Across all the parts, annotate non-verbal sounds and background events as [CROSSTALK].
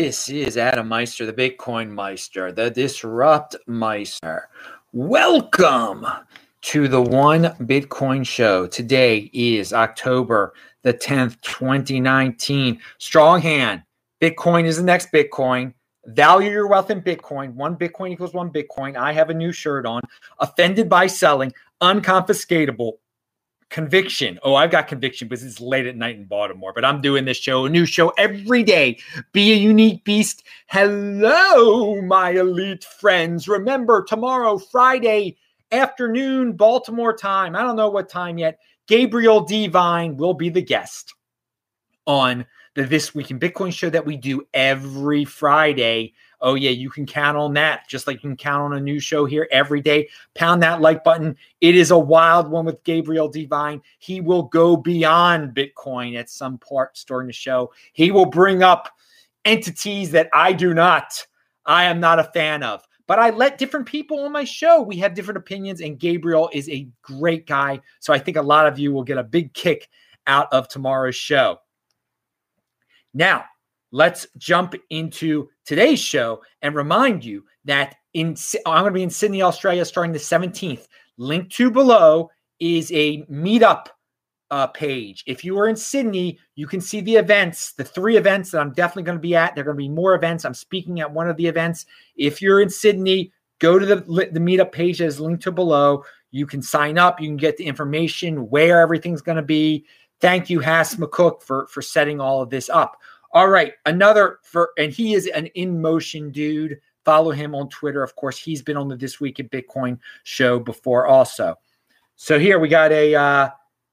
This is Adam Meister, the Bitcoin Meister, the Disrupt Meister. Welcome to the One Bitcoin Show. Today is October the 10th, 2019. Strong hand. Bitcoin is the next Bitcoin. Value your wealth in Bitcoin. One Bitcoin equals one Bitcoin. I have a new shirt on. Offended by selling, unconfiscatable conviction. Oh, I've got conviction because it's late at night in Baltimore, but I'm doing this show, a new show every day. Be a unique beast. Hello, my elite friends. Remember, tomorrow, Friday afternoon, Baltimore time. I don't know what time yet. Gabriel Devine will be the guest on the This Week in Bitcoin show that we do every Friday. Oh, yeah, you can count on that, just like you can count on a new show here every day. Pound that like button. It is a wild one with Gabriel Divine. He will go beyond Bitcoin at some parts during the show. He will bring up entities that I do not, I am not a fan of. But I let different people on my show. We have different opinions, and Gabriel is a great guy. So I think a lot of you will get a big kick out of tomorrow's show. Now, let's jump into today's show and remind you that in I'm going to be in Sydney, Australia, starting the 17th. Link to below is a meetup uh, page. If you are in Sydney, you can see the events, the three events that I'm definitely going to be at. There are going to be more events. I'm speaking at one of the events. If you're in Sydney, go to the the meetup page that is linked to below. You can sign up. You can get the information where everything's going to be. Thank you, Hass McCook, for for setting all of this up. All right, another for and he is an in motion dude. Follow him on Twitter. Of course, he's been on the This Week in Bitcoin show before also. So here we got a uh,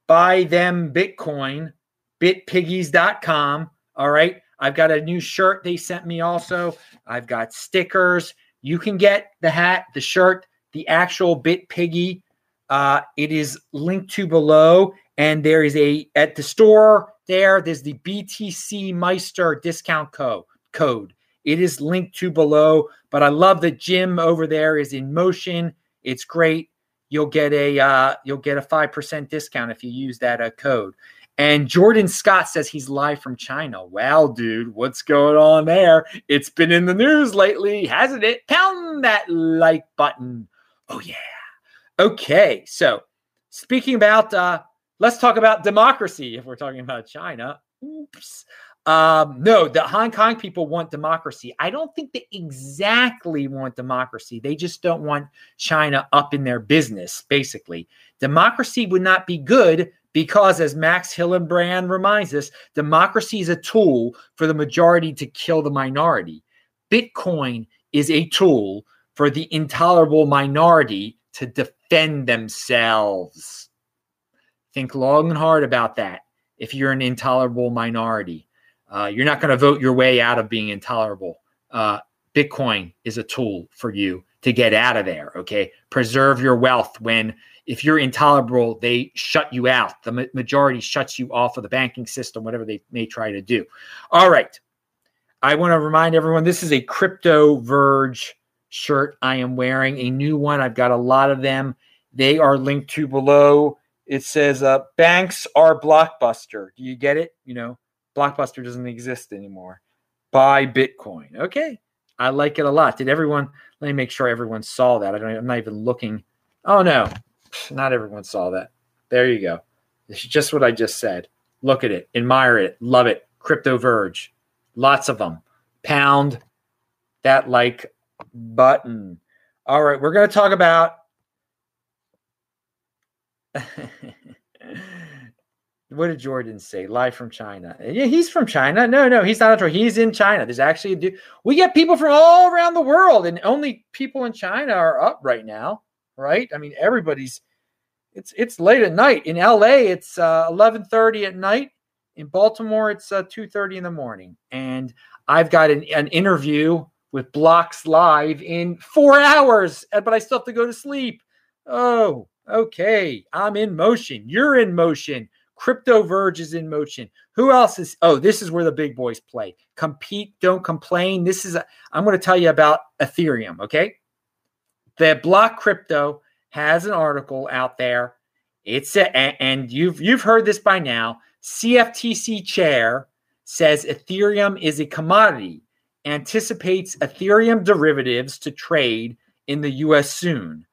buy them Bitcoin, bitpiggies.com. All right. I've got a new shirt they sent me also. I've got stickers. You can get the hat, the shirt, the actual Bit Piggy. Uh, it is linked to below. And there is a at the store there, there's the BTC Meister discount co- code. It is linked to below, but I love that Jim over there is in motion. It's great. You'll get a uh, you'll get a five percent discount if you use that uh, code. And Jordan Scott says he's live from China. Well, dude, what's going on there? It's been in the news lately, hasn't it? Pound that like button. Oh yeah. Okay, so speaking about uh, Let's talk about democracy if we're talking about China. Oops. Um, no, the Hong Kong people want democracy. I don't think they exactly want democracy. They just don't want China up in their business, basically. Democracy would not be good because, as Max Hillebrand reminds us, democracy is a tool for the majority to kill the minority. Bitcoin is a tool for the intolerable minority to defend themselves. Think long and hard about that. If you're an intolerable minority, uh, you're not going to vote your way out of being intolerable. Uh, Bitcoin is a tool for you to get out of there. Okay. Preserve your wealth when, if you're intolerable, they shut you out. The ma- majority shuts you off of the banking system, whatever they may try to do. All right. I want to remind everyone this is a Crypto Verge shirt I am wearing, a new one. I've got a lot of them. They are linked to below it says uh, banks are blockbuster. Do you get it? You know, blockbuster doesn't exist anymore. Buy Bitcoin. Okay, I like it a lot. Did everyone? Let me make sure everyone saw that. I don't. I'm not even looking. Oh no, not everyone saw that. There you go. Is just what I just said. Look at it, admire it, love it. Crypto Verge, lots of them. Pound that like button. All right, we're going to talk about [LAUGHS] what did Jordan say? Live from China. Yeah, he's from China. No, no, he's not. He's in China. There's actually a dude. We get people from all around the world, and only people in China are up right now, right? I mean, everybody's. It's it's late at night in L.A. It's uh, 11:30 at night. In Baltimore, it's uh, 2:30 in the morning, and I've got an, an interview with Blocks Live in four hours, but I still have to go to sleep. Oh, Okay, I'm in motion. You're in motion. Crypto Verge is in motion. Who else is? Oh, this is where the big boys play. Compete, don't complain. This is, i am going to tell you about Ethereum. Okay. The Block Crypto has an article out there. It's a, and you've you've heard this by now. CFTC chair says Ethereum is a commodity anticipates Ethereum derivatives to trade in the US soon.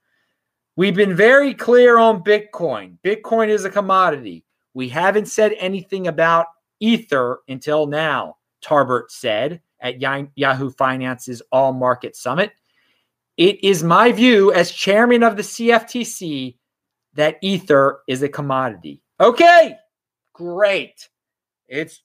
We've been very clear on Bitcoin. Bitcoin is a commodity. We haven't said anything about Ether until now, Tarbert said at Yahoo Finance's All Market Summit. It is my view as chairman of the CFTC that Ether is a commodity. Okay, great. It's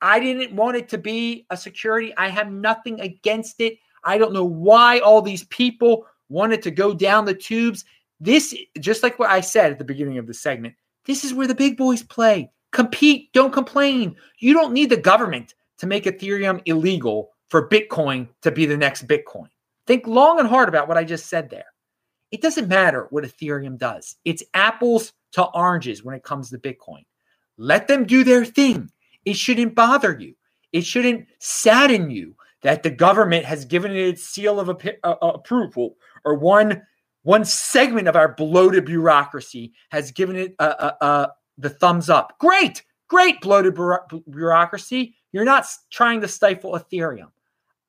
I didn't want it to be a security. I have nothing against it. I don't know why all these people wanted to go down the tubes. This, just like what I said at the beginning of the segment, this is where the big boys play. Compete, don't complain. You don't need the government to make Ethereum illegal for Bitcoin to be the next Bitcoin. Think long and hard about what I just said there. It doesn't matter what Ethereum does, it's apples to oranges when it comes to Bitcoin. Let them do their thing. It shouldn't bother you. It shouldn't sadden you that the government has given it its seal of ap- uh, uh, approval or one one segment of our bloated bureaucracy has given it uh, uh, uh the thumbs up. Great, great bloated bureaucracy. You're not trying to stifle Ethereum.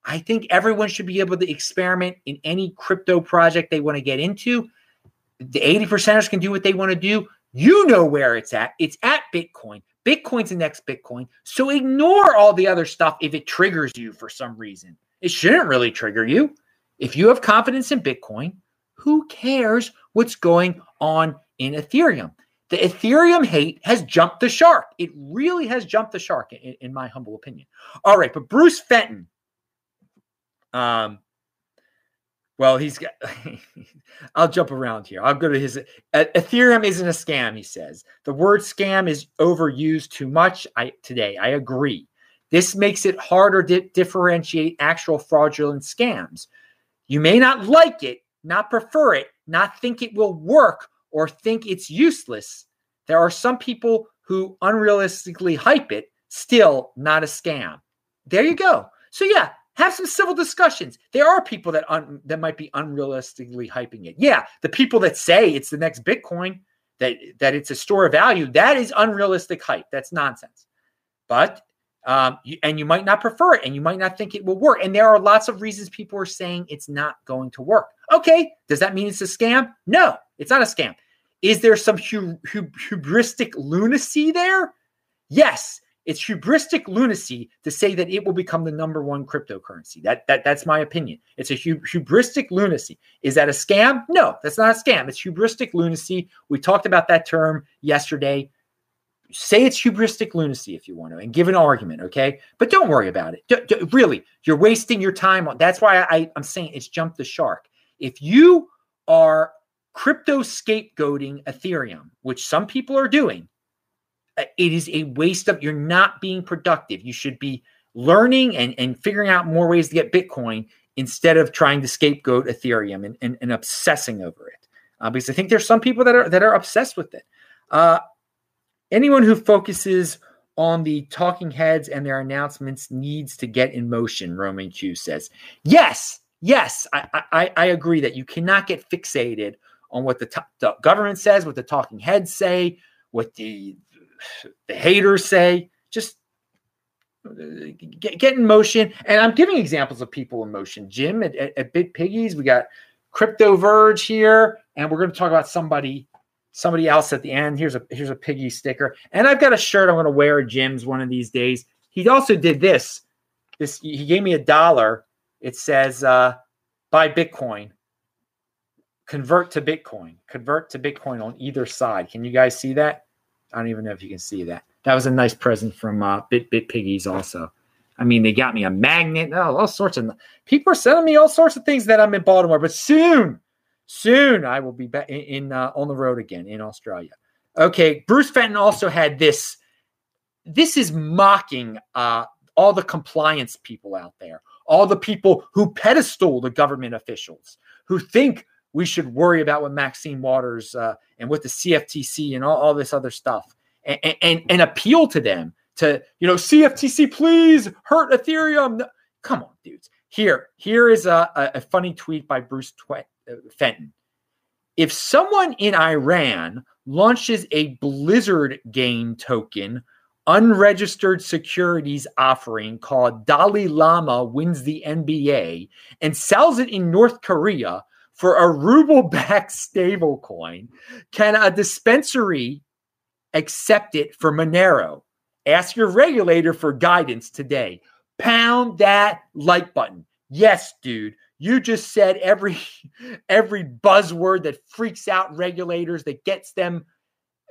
I think everyone should be able to experiment in any crypto project they want to get into. The 80 percenters can do what they want to do. You know where it's at. It's at Bitcoin. Bitcoin's the next Bitcoin. So ignore all the other stuff if it triggers you for some reason. It shouldn't really trigger you. If you have confidence in Bitcoin, who cares what's going on in Ethereum? The Ethereum hate has jumped the shark. It really has jumped the shark, in, in my humble opinion. All right, but Bruce Fenton, um, well, he's got. [LAUGHS] I'll jump around here. I'll go to his. Ethereum isn't a scam, he says. The word scam is overused too much I, today. I agree. This makes it harder to differentiate actual fraudulent scams. You may not like it, not prefer it, not think it will work, or think it's useless. There are some people who unrealistically hype it, still not a scam. There you go. So, yeah, have some civil discussions. There are people that un, that might be unrealistically hyping it. Yeah, the people that say it's the next Bitcoin, that that it's a store of value, that is unrealistic hype. That's nonsense. But um, you, and you might not prefer it, and you might not think it will work. And there are lots of reasons people are saying it's not going to work. Okay, does that mean it's a scam? No, it's not a scam. Is there some hu- hu- hubristic lunacy there? Yes, it's hubristic lunacy to say that it will become the number one cryptocurrency. That, that that's my opinion. It's a hubristic lunacy. Is that a scam? No, that's not a scam. It's hubristic lunacy. We talked about that term yesterday. Say it's hubristic lunacy if you want to, and give an argument, okay? But don't worry about it. D- d- really, you're wasting your time on. That's why I, I'm saying it's jump the shark. If you are crypto scapegoating Ethereum, which some people are doing, uh, it is a waste of you're not being productive. You should be learning and, and figuring out more ways to get Bitcoin instead of trying to scapegoat Ethereum and, and, and obsessing over it. Uh, because I think there's some people that are that are obsessed with it. Uh, anyone who focuses on the talking heads and their announcements needs to get in motion, Roman Q says. Yes, yes, I, I, I agree that you cannot get fixated on what the, t- the government says, what the talking heads say, what the the haters say. Just uh, get, get in motion. And I'm giving examples of people in motion. Jim at, at, at Bit Piggies, we got Crypto Verge here, and we're going to talk about somebody somebody else at the end. Here's a here's a piggy sticker, and I've got a shirt I'm going to wear at Jim's one of these days. He also did this. This he gave me a dollar. It says uh, buy Bitcoin, convert to Bitcoin, convert to Bitcoin on either side. Can you guys see that? I don't even know if you can see that. That was a nice present from uh, Bit Bit Piggies also. I mean, they got me a magnet, oh, all sorts of people are sending me all sorts of things that I'm in Baltimore, but soon, soon I will be back in, in uh, on the road again in Australia. Okay, Bruce Fenton also had this. This is mocking uh, all the compliance people out there, all the people who pedestal the government officials, who think we should worry about what Maxine Waters uh, and what the CFTC and all, all this other stuff and, and, and appeal to them to, you know, CFTC, please hurt Ethereum. Come on, dudes. Here, here is a, a funny tweet by Bruce uh, Fenton. If someone in Iran launches a Blizzard game token unregistered securities offering called Dalai Lama wins the NBA and sells it in North Korea for a ruble backed [LAUGHS] stablecoin, can a dispensary accept it for Monero? Ask your regulator for guidance today. Pound that like button. Yes, dude. You just said every [LAUGHS] every buzzword that freaks out regulators that gets them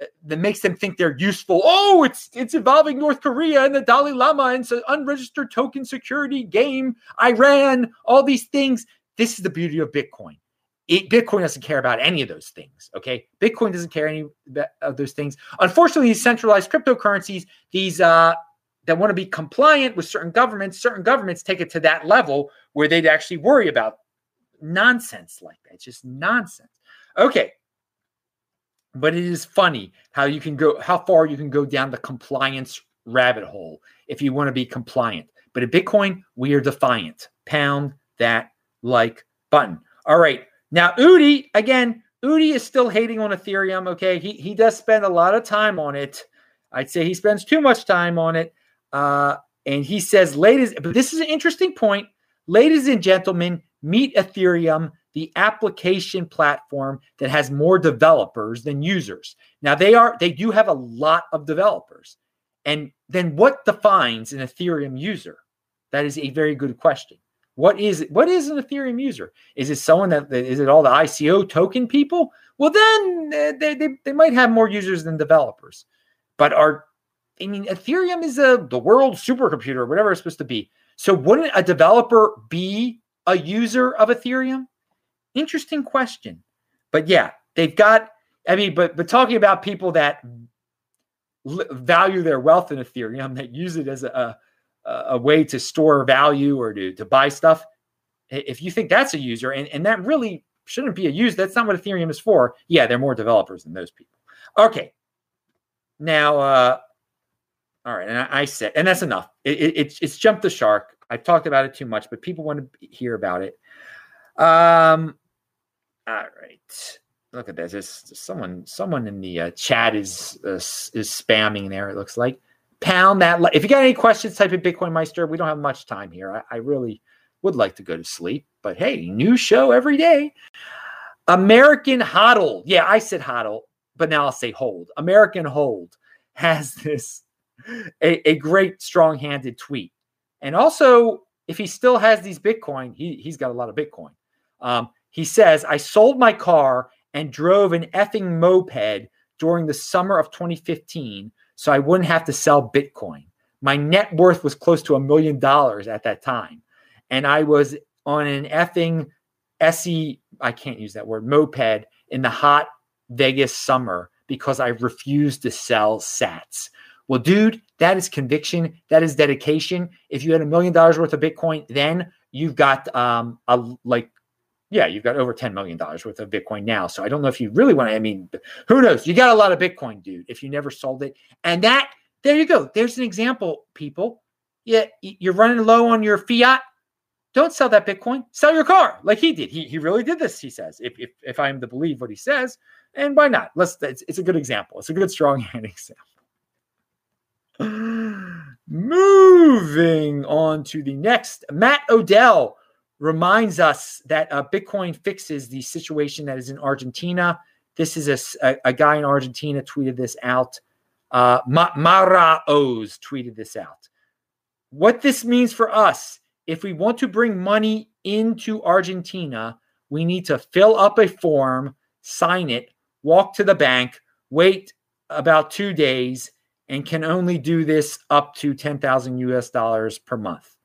uh, that makes them think they're useful. Oh, it's it's involving North Korea and the Dalai Lama and an unregistered token security game, Iran, all these things. This is the beauty of Bitcoin. It, Bitcoin doesn't care about any of those things. Okay, Bitcoin doesn't care any of those things. Unfortunately, these centralized cryptocurrencies, these uh, that want to be compliant with certain governments, certain governments take it to that level where they'd actually worry about nonsense like that. It's just nonsense. Okay, but it is funny how you can go, how far you can go down the compliance rabbit hole if you want to be compliant. But at Bitcoin, we are defiant. Pound that like button. All right. Now, Udi, again, Udi is still hating on Ethereum. Okay. He, he does spend a lot of time on it. I'd say he spends too much time on it. Uh, and he says, ladies, but this is an interesting point. Ladies and gentlemen, meet Ethereum, the application platform that has more developers than users. Now they are they do have a lot of developers. And then what defines an Ethereum user? That is a very good question. What is what is an Ethereum user? Is it someone that is it all the ICO token people? Well, then eh, they, they, they might have more users than developers. But are I mean, Ethereum is a the world supercomputer, whatever it's supposed to be. So wouldn't a developer be a user of Ethereum? Interesting question. But yeah, they've got. I mean, but but talking about people that value their wealth in Ethereum, [LAUGHS] that use it as a a way to store value or to, to buy stuff, if you think that's a user and, and that really shouldn't be a user, that's not what Ethereum is for. Yeah, they're more developers than those people. Okay. Now, uh, all right, and I, I said, and that's enough. It, it, it's it's jumped the shark. I've talked about it too much, but people want to hear about it. Um, all right, look at this. Someone someone in the uh, chat is uh, is spamming there. It looks like pound that. If you got any questions, type in Bitcoin Meister. We don't have much time here. I, I really would like to go to sleep, but hey, new show every day. American Hodl. Yeah, I said Hodl, but now I'll say Hold. American Hold has [LAUGHS] this a, a great strong-handed tweet. And also, if he still has these Bitcoin, he, he's got a lot of Bitcoin. Um, he says, I sold my car and drove an effing moped during the summer of 2015 so I wouldn't have to sell Bitcoin. My net worth was close to a million dollars at that time. And I was on an effing SE, I can't use that word, moped in the hot Vegas summer because I refused to sell sats. Well, dude, that is conviction. That is dedication. If you had a million dollars worth of Bitcoin, then you've got um a like yeah, you've got over $10 million worth of Bitcoin now. So I don't know if you really want to, I mean, who knows? You got a lot of Bitcoin, dude, if you never sold it. And that, there you go. There's an example, people. Yeah, you're running low on your fiat. Don't sell that Bitcoin. Sell your car, like he did. He, he really did this. He says, if, if if I'm to believe what he says, and why not? Let's. It's, it's a good example. It's a good strong hand [LAUGHS] example. Moving on to the next, Matt Odell reminds us that uh, Bitcoin fixes the situation that is in Argentina. This is a, a, a guy in Argentina tweeted this out. Uh, Ma- Mara Oz tweeted this out. What this means for us, if we want to bring money into Argentina, we need to fill up a form, sign it, walk to the bank, wait about two days, and can only do this up to 10,000 US dollars per month.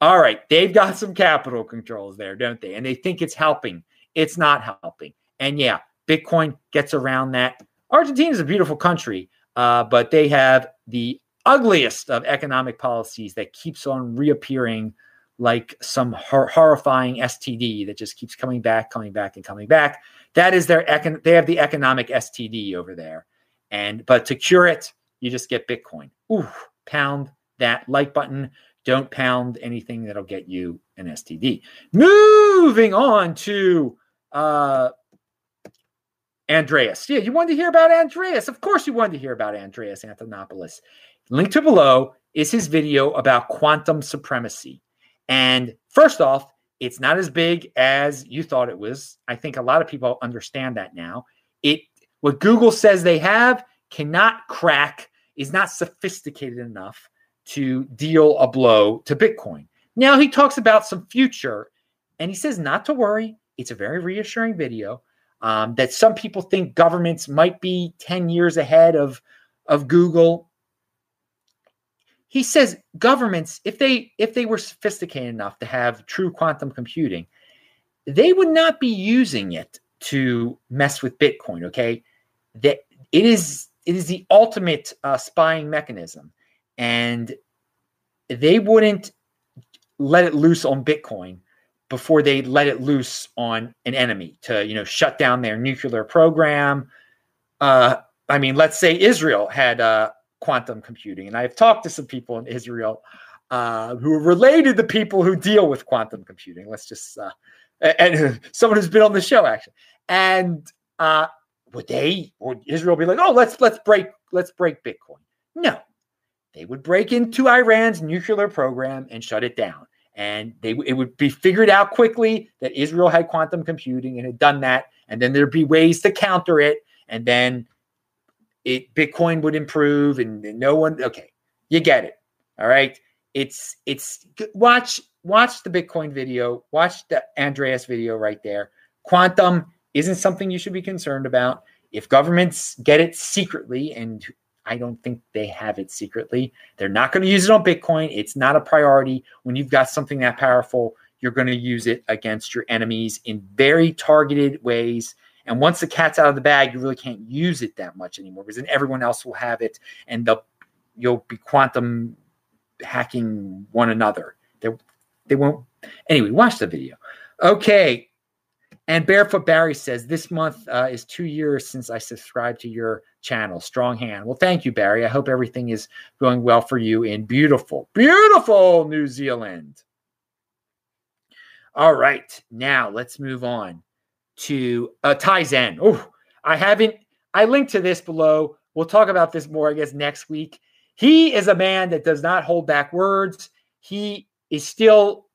All right, they've got some capital controls there, don't they? And they think it's helping. It's not helping. And yeah, Bitcoin gets around that. Argentina is a beautiful country, uh, but they have the ugliest of economic policies that keeps on reappearing like some hor- horrifying STD that just keeps coming back, coming back, and coming back. That is their econ- they have the economic STD over there. And but to cure it, you just get Bitcoin. Ooh, pound that like button. Don't pound anything that'll get you an STD. Moving on to uh, Andreas. Yeah, you wanted to hear about Andreas. Of course, you wanted to hear about Andreas Antonopoulos. Link to below is his video about quantum supremacy. And first off, it's not as big as you thought it was. I think a lot of people understand that now. It what Google says they have cannot crack is not sophisticated enough to deal a blow to Bitcoin. Now he talks about some future and he says not to worry. It's a very reassuring video um, that some people think governments might be 10 years ahead of, of Google. He says governments, if they if they were sophisticated enough to have true quantum computing, they would not be using it to mess with Bitcoin. Okay, that it is it is the ultimate uh, spying mechanism, and they wouldn't let it loose on Bitcoin before they let it loose on an enemy to you know shut down their nuclear program. Uh, I mean, let's say Israel had uh, quantum computing, and I've talked to some people in Israel uh, who are related to people who deal with quantum computing. Let's just uh, and [LAUGHS] someone who's been on the show actually, and uh, would they would Israel be like, oh, let's let's break let's break Bitcoin? No, they would break into Iran's nuclear program and shut it down. And they it would be figured out quickly that Israel had quantum computing and had done that. And then there'd be ways to counter it. And then it Bitcoin would improve and, and no one okay, you get it. All right. It's it's watch watch the Bitcoin video, watch the Andreas video right there. Quantum isn't something you should be concerned about. If governments get it secretly and I don't think they have it secretly. They're not going to use it on Bitcoin. It's not a priority. When you've got something that powerful, you're going to use it against your enemies in very targeted ways. And once the cat's out of the bag, you really can't use it that much anymore because then everyone else will have it and they'll, you'll be quantum hacking one another. They, they won't. Anyway, watch the video. Okay. And Barefoot Barry says, This month uh, is two years since I subscribed to your channel. Strong hand. Well, thank you, Barry. I hope everything is going well for you in beautiful, beautiful New Zealand. All right. Now let's move on to uh, Tai Zen. Oh, I haven't, I linked to this below. We'll talk about this more, I guess, next week. He is a man that does not hold back words. He is still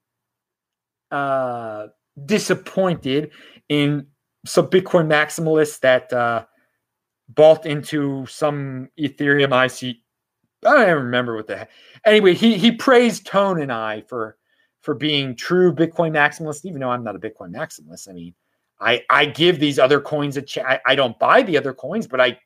uh, disappointed in some Bitcoin maximalists that uh, bought into some Ethereum IC. I don't even remember what the heck. Anyway, he he praised Tone and I for for being true Bitcoin maximalists, even though I'm not a Bitcoin maximalist. I mean, I I give these other coins a chance. I, I don't buy the other coins, but I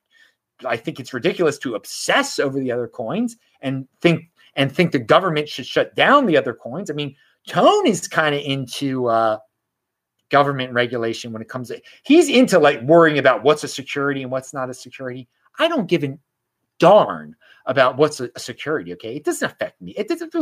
I think it's ridiculous to obsess over the other coins and think and think the government should shut down the other coins. I mean, Tone is kind of into uh, government regulation when it comes to he's into like worrying about what's a security and what's not a security. I don't give a darn about what's a, security. Okay, it doesn't affect me. It doesn't.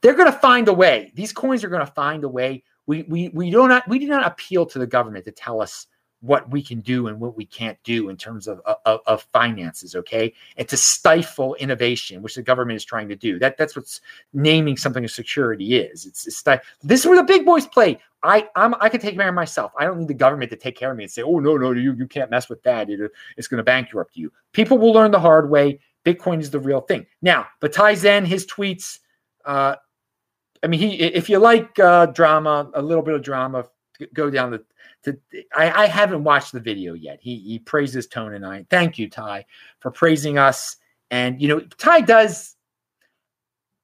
They're going to find a way. These coins are going to find a way. We we we do not we do not appeal to the government to tell us what we can do and what we can't do in terms of, of, of, finances okay? And to stifle innovation which the government is trying to do. That that's what's naming something a security is. It's, it's this is where the big boys play. I i'm i can take care of myself. I don't need the government to take care of me and say oh no no you, you can't mess with that. It, it's going to bankrupt you. People will learn the hard way. Bitcoin is the real thing. Now but Tai Zen his tweets uh i mean he if you like uh drama a little bit of drama go down the to I, I haven't watched the video yet. He he praises Tone and I. Thank you, Tai, for praising us. And you know, Tai does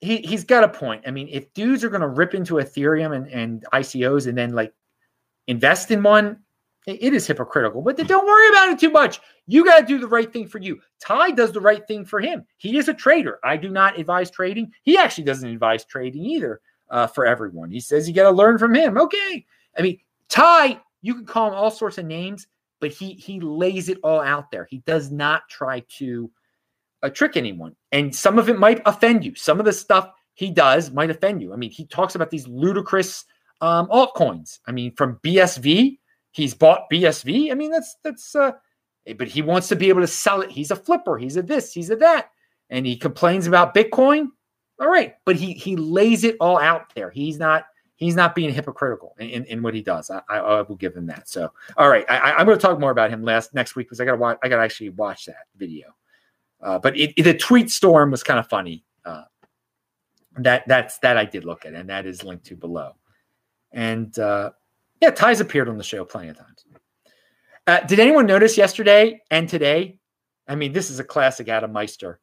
he he's got a point. I mean, if dudes are gonna rip into Ethereum and, and ICOs and then like invest in one, it is hypocritical. But don't worry about it too much. You got to do the right thing for you. Tai does the right thing for him. He is a trader. I do not advise trading. He actually doesn't advise trading either uh, for everyone. He says you got to learn from him. Okay. I mean, Tai you can call him all sorts of names, but he he lays it all out there. He does not try to uh, trick anyone, and some of it might offend you. Some of the stuff he does might offend you. I mean, he talks about these ludicrous um, altcoins. I mean, from BSV, he's bought BSV. I mean, that's that's. Uh, but he wants to be able to sell it. He's a flipper. He's a this. He's a that, and he complains about Bitcoin. All right, but he he lays it all out there. He's not he's not being hypocritical in, in, in what he does. I, I, I, will give him that. So, all right, I, am going to talk more about him last next week because I got to watch. I got to actually watch that video. Uh, but it, it, the tweet storm was kind of funny. Uh, that that's that I did look at, and that is linked to below. And uh, yeah, Tai's appeared on the show plenty of times. Uh, did anyone notice yesterday and today? I mean, this is a classic Adam Meister.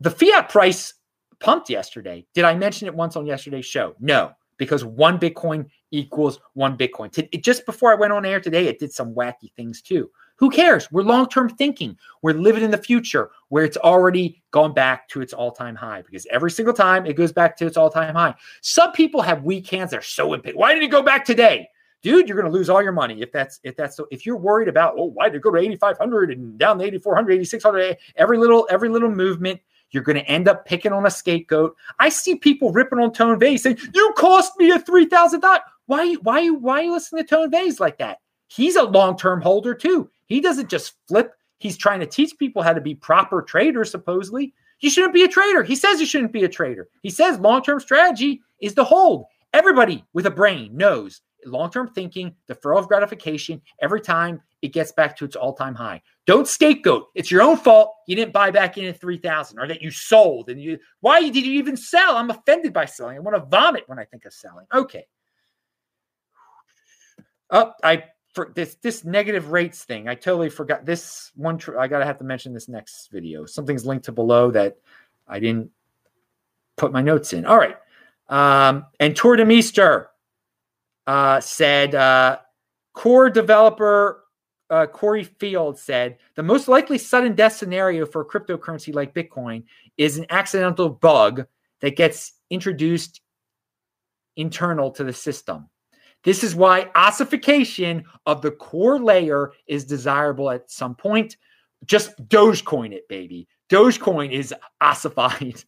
The fiat price pumped yesterday. Did I mention it once on yesterday's show? No, because one Bitcoin equals one Bitcoin. It, just before I went on air today, it did some wacky things too. Who cares? We're long term thinking. We're living in the future where it's already gone back to its all time high because every single time it goes back to its all time high. Some people have weak hands. They're so impatient. Why did it go back today? Dude, you're going to lose all your money if that's if that's so. If you're worried about oh why did it go to 8500 and down to 8400, 8600, every little every little movement you're going to end up picking on a scapegoat. I see people ripping on Tone Vays saying, "You cost me a three thousand dollars." Why? Why? Why are you listening to Tone Vays like that? He's a long-term holder too. He doesn't just flip. He's trying to teach people how to be proper traders, supposedly. You shouldn't be a trader. He says you shouldn't be a trader. He says long term strategy is to hold. Everybody with a brain knows long term thinking, deferral of gratification, every time it gets back to its all time high. Don't scapegoat. It's your own fault you didn't buy back in at 3000 or that you sold. And you, why did you even sell? I'm offended by selling. I want to vomit when I think of selling. Okay. Oh, I for this this negative rates thing. I totally forgot this one. Tr- I gotta have to mention this next video. Something's linked to below that I didn't put my notes in. All right. Um, and Tour de Meester uh, said uh, core developer uh, Cory Fields said the most likely sudden death scenario for a cryptocurrency like Bitcoin is an accidental bug that gets introduced internal to the system. This is why ossification of the core layer is desirable at some point. Just Dogecoin it, baby. Dogecoin is ossified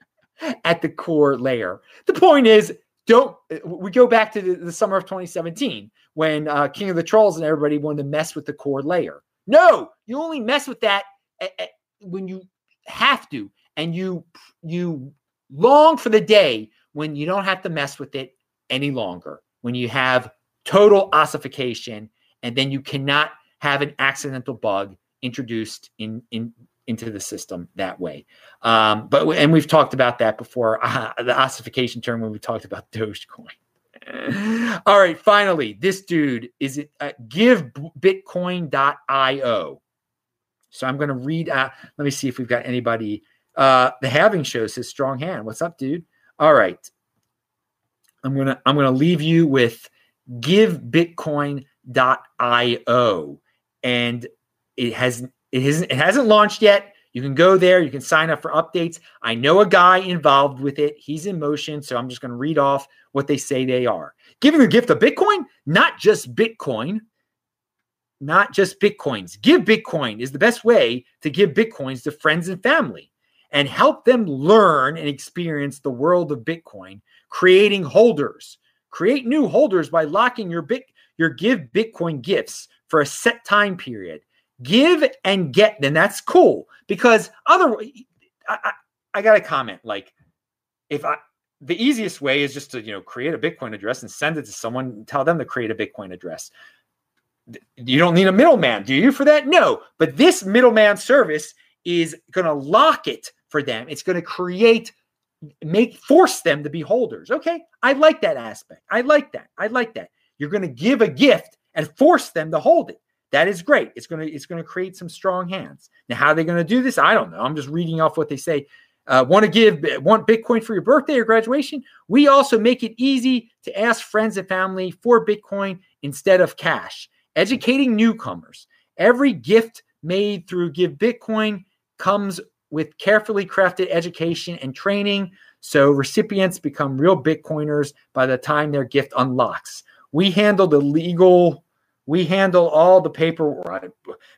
[LAUGHS] at the core layer. The point is, don't we go back to the, the summer of 2017 when uh, King of the Trolls and everybody wanted to mess with the core layer? No, you only mess with that at, at, when you have to, and you you long for the day when you don't have to mess with it any longer when you have total ossification and then you cannot have an accidental bug introduced in, in into the system that way. Um, but and we've talked about that before, uh, [LAUGHS] the ossification term when we talked about [LAUGHS] Dogecoin. [LAUGHS] All right, finally, this dude is it uh, givebitcoin.io. So I'm going to read out. Let me see if we've got anybody. Uh, the halving show says strong hand. What's up, dude? All right. I'm gonna I'm gonna leave you with give givebitcoin.io, and it has it hasn't it hasn't launched yet. You can go there. You can sign up for updates. I know a guy involved with it. He's in motion, so I'm just going to read off what they say they are. Giving a gift of Bitcoin, not just Bitcoin, not just Bitcoins. Give Bitcoin is the best way to give Bitcoins to friends and family and help them learn and experience the world of Bitcoin creating holders. Create new holders by locking your bit your give Bitcoin gifts for a set time period. Give and get, then that's cool because otherwise, I, I, I got to comment like if I the easiest way is just to you know create a Bitcoin address and send it to someone, tell them to create a Bitcoin address. You don't need a middleman, do you, for that? No, but this middleman service is going to lock it for them. It's going to create make force them to be holders. Okay, I like that aspect. I like that. I like that. You're going to give a gift and force them to hold it. That is great. It's going to it's to create some strong hands. Now, how are they going to do this? I don't know. I'm just reading off what they say. Uh, want to give want Bitcoin for your birthday or graduation? We also make it easy to ask friends and family for Bitcoin instead of cash. Educating newcomers. Every gift made through Give Bitcoin comes with carefully crafted education and training so recipients become real Bitcoiners by the time their gift unlocks. We handle the legal, we handle all the paperwork.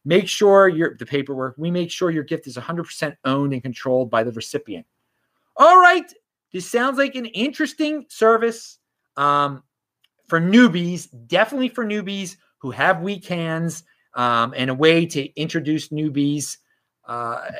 Make sure your the paperwork, we make sure your gift is 100% owned and controlled by the recipient. All right, this sounds like an interesting service um, for newbies, definitely for newbies who have weak hands um, and a way to introduce newbies uh,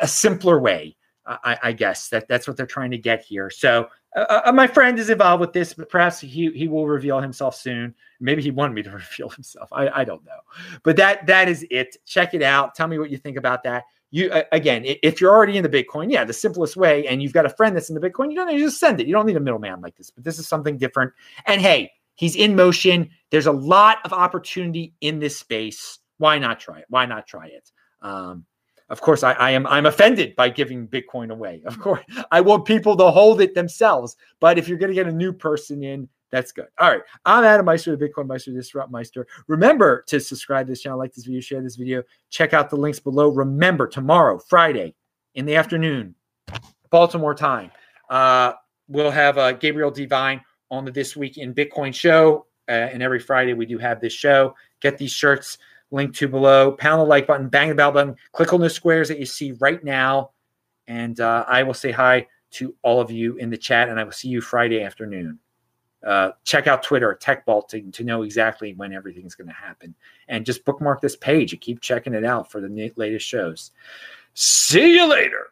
a simpler way. I, I, guess that that's what they're trying to get here. So uh, uh, my friend is involved with this, but perhaps he he will reveal himself soon. Maybe he wanted me to [LAUGHS] reveal himself. I, I don't know, but that that is it. Check it out. Tell me what you think about that. you again, if you're already in the Bitcoin, yeah, the simplest way, and you've got a friend that's in the Bitcoin, you don't need to just send it. You don't need a middleman like this. But this is something different. And hey, he's in motion. There's a lot of opportunity in this space. Why not try it? Why not try it? Um, of course, I, I, am I'm offended by giving Bitcoin away. Of course, I want people to hold it themselves. But if you're going to get a new person in, that's good. All right. I'm Adam Meister, the Bitcoin Meister, Disrupt Meister. Remember to subscribe to this channel, like this video, share this video, check out the links below. Remember, tomorrow, Friday, in the afternoon, Baltimore time, uh, we'll have uh, Gabriel Divine on the This Week in Bitcoin show. Uh, and every Friday, we do have this show. Get these shirts linked to below. Pound the like button, bang the bell button, click on the squares that you see right now. And uh, I will say hi to all of you in the chat, and I will see you Friday afternoon. Uh, check out Twitter, TechBalt, to, to know exactly when everything's going to happen. And just bookmark this page and keep checking it out for the latest shows. See you later.